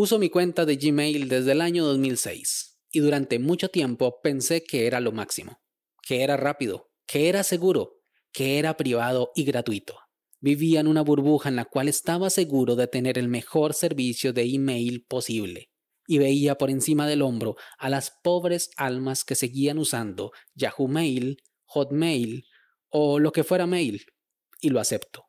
Uso mi cuenta de Gmail desde el año 2006 y durante mucho tiempo pensé que era lo máximo, que era rápido, que era seguro, que era privado y gratuito. Vivía en una burbuja en la cual estaba seguro de tener el mejor servicio de email posible y veía por encima del hombro a las pobres almas que seguían usando Yahoo Mail, Hotmail o lo que fuera mail, y lo acepto.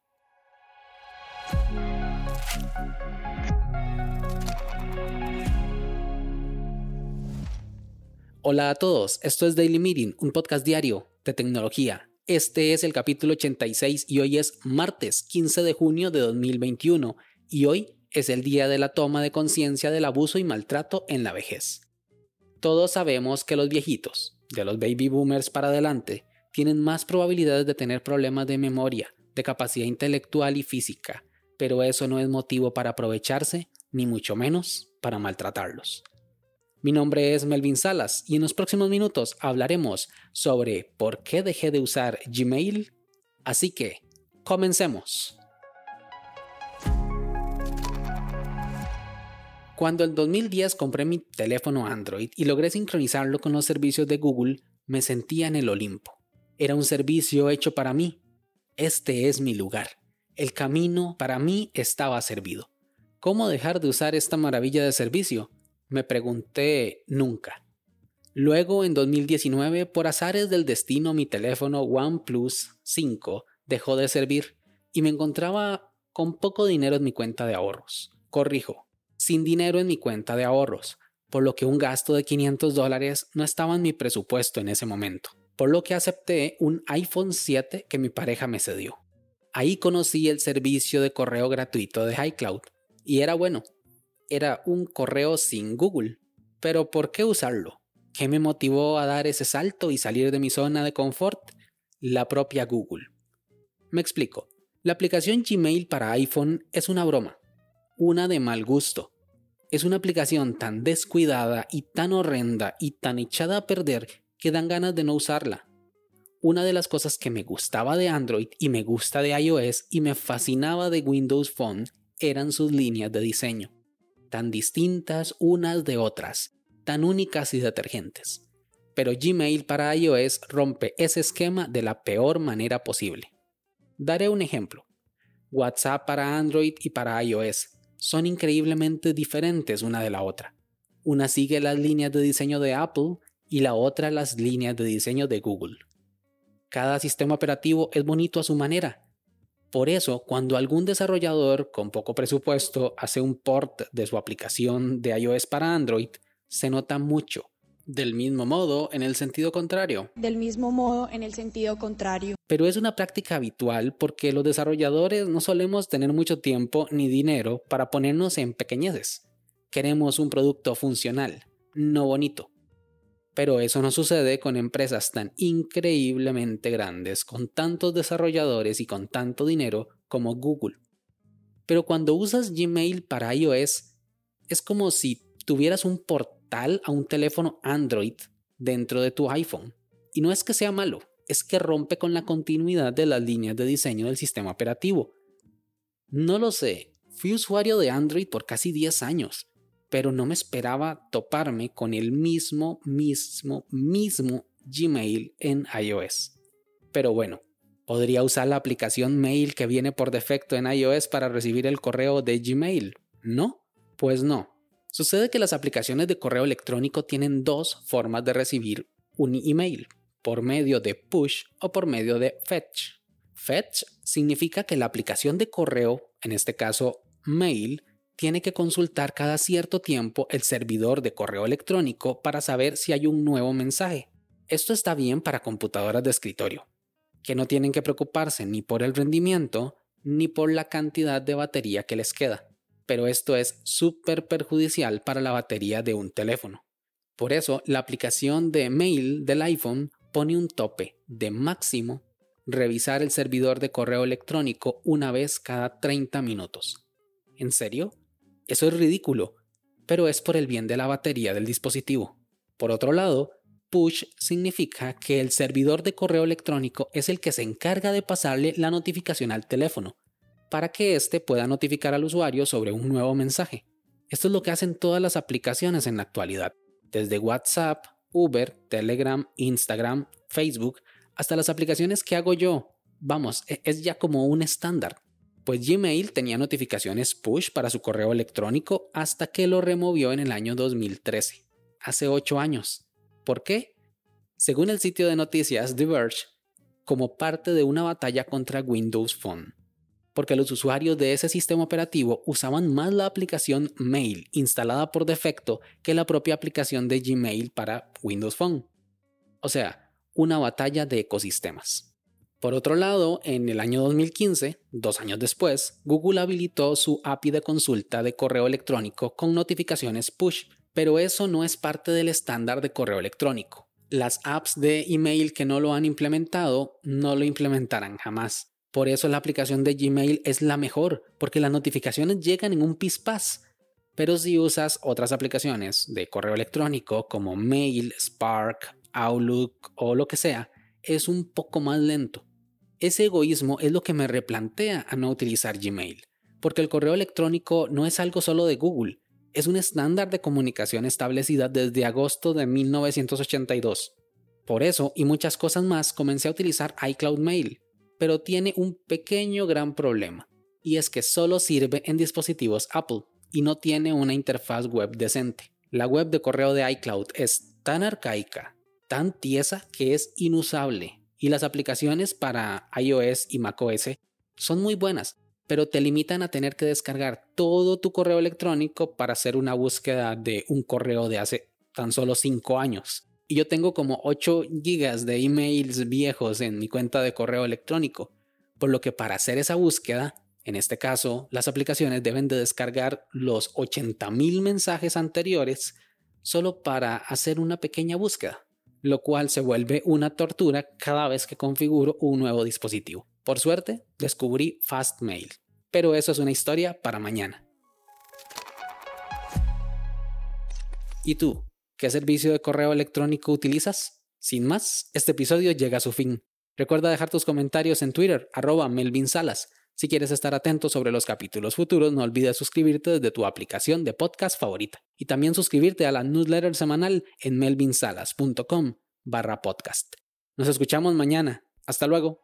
Hola a todos, esto es Daily Meeting, un podcast diario de tecnología. Este es el capítulo 86 y hoy es martes 15 de junio de 2021 y hoy es el día de la toma de conciencia del abuso y maltrato en la vejez. Todos sabemos que los viejitos, de los baby boomers para adelante, tienen más probabilidades de tener problemas de memoria, de capacidad intelectual y física, pero eso no es motivo para aprovecharse, ni mucho menos para maltratarlos. Mi nombre es Melvin Salas y en los próximos minutos hablaremos sobre por qué dejé de usar Gmail. Así que, comencemos. Cuando en 2010 compré mi teléfono Android y logré sincronizarlo con los servicios de Google, me sentía en el Olimpo. Era un servicio hecho para mí. Este es mi lugar. El camino para mí estaba servido. ¿Cómo dejar de usar esta maravilla de servicio? Me pregunté nunca. Luego, en 2019, por azares del destino, mi teléfono OnePlus 5 dejó de servir y me encontraba con poco dinero en mi cuenta de ahorros. Corrijo, sin dinero en mi cuenta de ahorros, por lo que un gasto de 500 dólares no estaba en mi presupuesto en ese momento, por lo que acepté un iPhone 7 que mi pareja me cedió. Ahí conocí el servicio de correo gratuito de iCloud y era bueno, era un correo sin Google. Pero ¿por qué usarlo? ¿Qué me motivó a dar ese salto y salir de mi zona de confort? La propia Google. Me explico. La aplicación Gmail para iPhone es una broma, una de mal gusto. Es una aplicación tan descuidada y tan horrenda y tan echada a perder que dan ganas de no usarla. Una de las cosas que me gustaba de Android y me gusta de iOS y me fascinaba de Windows Phone eran sus líneas de diseño tan distintas unas de otras, tan únicas y detergentes. Pero Gmail para iOS rompe ese esquema de la peor manera posible. Daré un ejemplo. WhatsApp para Android y para iOS son increíblemente diferentes una de la otra. Una sigue las líneas de diseño de Apple y la otra las líneas de diseño de Google. Cada sistema operativo es bonito a su manera, por eso, cuando algún desarrollador con poco presupuesto hace un port de su aplicación de iOS para Android, se nota mucho. Del mismo modo, en el sentido contrario. Del mismo modo, en el sentido contrario. Pero es una práctica habitual porque los desarrolladores no solemos tener mucho tiempo ni dinero para ponernos en pequeñeces. Queremos un producto funcional, no bonito. Pero eso no sucede con empresas tan increíblemente grandes, con tantos desarrolladores y con tanto dinero como Google. Pero cuando usas Gmail para iOS, es como si tuvieras un portal a un teléfono Android dentro de tu iPhone. Y no es que sea malo, es que rompe con la continuidad de las líneas de diseño del sistema operativo. No lo sé, fui usuario de Android por casi 10 años pero no me esperaba toparme con el mismo, mismo, mismo Gmail en iOS. Pero bueno, ¿podría usar la aplicación Mail que viene por defecto en iOS para recibir el correo de Gmail? ¿No? Pues no. Sucede que las aplicaciones de correo electrónico tienen dos formas de recibir un email, por medio de push o por medio de fetch. Fetch significa que la aplicación de correo, en este caso mail, tiene que consultar cada cierto tiempo el servidor de correo electrónico para saber si hay un nuevo mensaje. Esto está bien para computadoras de escritorio, que no tienen que preocuparse ni por el rendimiento ni por la cantidad de batería que les queda, pero esto es súper perjudicial para la batería de un teléfono. Por eso, la aplicación de mail del iPhone pone un tope de máximo revisar el servidor de correo electrónico una vez cada 30 minutos. ¿En serio? Eso es ridículo, pero es por el bien de la batería del dispositivo. Por otro lado, push significa que el servidor de correo electrónico es el que se encarga de pasarle la notificación al teléfono, para que éste pueda notificar al usuario sobre un nuevo mensaje. Esto es lo que hacen todas las aplicaciones en la actualidad, desde WhatsApp, Uber, Telegram, Instagram, Facebook, hasta las aplicaciones que hago yo. Vamos, e-, es ya como un estándar. Pues Gmail tenía notificaciones push para su correo electrónico hasta que lo removió en el año 2013, hace 8 años. ¿Por qué? Según el sitio de noticias The Verge, como parte de una batalla contra Windows Phone, porque los usuarios de ese sistema operativo usaban más la aplicación Mail instalada por defecto que la propia aplicación de Gmail para Windows Phone. O sea, una batalla de ecosistemas. Por otro lado, en el año 2015, dos años después, Google habilitó su API de consulta de correo electrónico con notificaciones push, pero eso no es parte del estándar de correo electrónico. Las apps de email que no lo han implementado no lo implementarán jamás. Por eso la aplicación de Gmail es la mejor, porque las notificaciones llegan en un pispás. Pero si usas otras aplicaciones de correo electrónico como Mail, Spark, Outlook o lo que sea, es un poco más lento. Ese egoísmo es lo que me replantea a no utilizar Gmail, porque el correo electrónico no es algo solo de Google, es un estándar de comunicación establecida desde agosto de 1982. Por eso y muchas cosas más comencé a utilizar iCloud Mail, pero tiene un pequeño gran problema, y es que solo sirve en dispositivos Apple y no tiene una interfaz web decente. La web de correo de iCloud es tan arcaica, tan tiesa que es inusable y las aplicaciones para iOS y macOS son muy buenas, pero te limitan a tener que descargar todo tu correo electrónico para hacer una búsqueda de un correo de hace tan solo 5 años. Y yo tengo como 8 gigas de emails viejos en mi cuenta de correo electrónico, por lo que para hacer esa búsqueda, en este caso, las aplicaciones deben de descargar los 80.000 mensajes anteriores solo para hacer una pequeña búsqueda lo cual se vuelve una tortura cada vez que configuro un nuevo dispositivo. Por suerte, descubrí Fastmail, pero eso es una historia para mañana. ¿Y tú? ¿Qué servicio de correo electrónico utilizas? Sin más, este episodio llega a su fin. Recuerda dejar tus comentarios en Twitter, arroba. Si quieres estar atento sobre los capítulos futuros, no olvides suscribirte desde tu aplicación de podcast favorita y también suscribirte a la newsletter semanal en melvinsalas.com barra podcast. Nos escuchamos mañana. Hasta luego.